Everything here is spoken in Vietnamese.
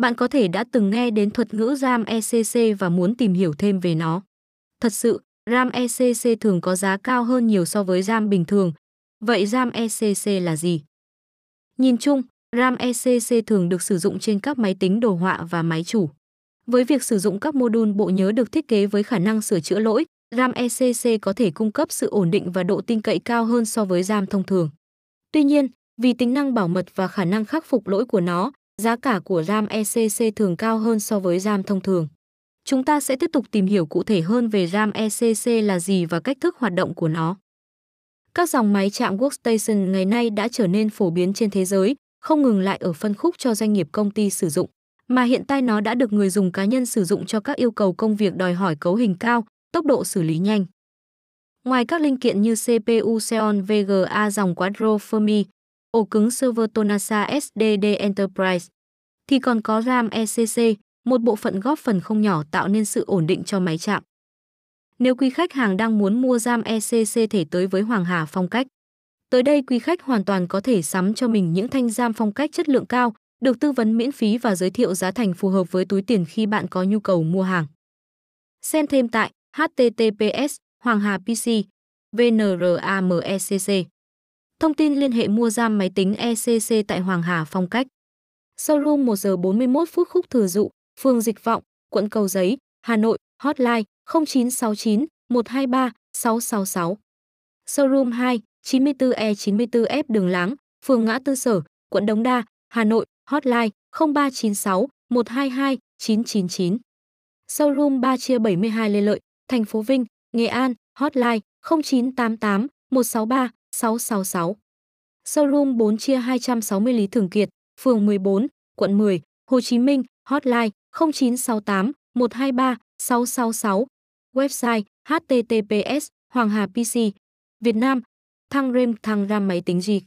Bạn có thể đã từng nghe đến thuật ngữ RAM ECC và muốn tìm hiểu thêm về nó. Thật sự, RAM ECC thường có giá cao hơn nhiều so với RAM bình thường. Vậy RAM ECC là gì? Nhìn chung, RAM ECC thường được sử dụng trên các máy tính đồ họa và máy chủ. Với việc sử dụng các mô đun bộ nhớ được thiết kế với khả năng sửa chữa lỗi, RAM ECC có thể cung cấp sự ổn định và độ tin cậy cao hơn so với RAM thông thường. Tuy nhiên, vì tính năng bảo mật và khả năng khắc phục lỗi của nó, giá cả của RAM ECC thường cao hơn so với RAM thông thường. Chúng ta sẽ tiếp tục tìm hiểu cụ thể hơn về RAM ECC là gì và cách thức hoạt động của nó. Các dòng máy chạm workstation ngày nay đã trở nên phổ biến trên thế giới, không ngừng lại ở phân khúc cho doanh nghiệp công ty sử dụng, mà hiện tại nó đã được người dùng cá nhân sử dụng cho các yêu cầu công việc đòi hỏi cấu hình cao, tốc độ xử lý nhanh. Ngoài các linh kiện như CPU Xeon VGA dòng Quadro Fermi, ổ cứng server Tonasa SSD Enterprise, thì còn có RAM ECC, một bộ phận góp phần không nhỏ tạo nên sự ổn định cho máy chạm. Nếu quý khách hàng đang muốn mua RAM ECC thể tới với Hoàng Hà Phong Cách. Tới đây quý khách hoàn toàn có thể sắm cho mình những thanh RAM phong cách chất lượng cao, được tư vấn miễn phí và giới thiệu giá thành phù hợp với túi tiền khi bạn có nhu cầu mua hàng. Xem thêm tại https Hoàng Hà PC VNRAMECC. Thông tin liên hệ mua giam máy tính ECC tại Hoàng Hà Phong Cách. Showroom 1 giờ 41 phút khúc thừa dụ, phường Dịch Vọng, quận Cầu Giấy, Hà Nội, hotline 0969 123 666. Showroom 2, 94E94F Đường Láng, phường Ngã Tư Sở, quận Đống Đa, Hà Nội, hotline 0396 122 999. Showroom 3 chia 72 Lê Lợi, thành phố Vinh, Nghệ An, hotline 0988 163 666. Showroom 4 chia 260 Lý Thường Kiệt, phường 14, quận 10, Hồ Chí Minh, hotline 0968 123 666. Website https Hoàng Hà PC Việt Nam Thăng Rem Thăng Ram máy tính gì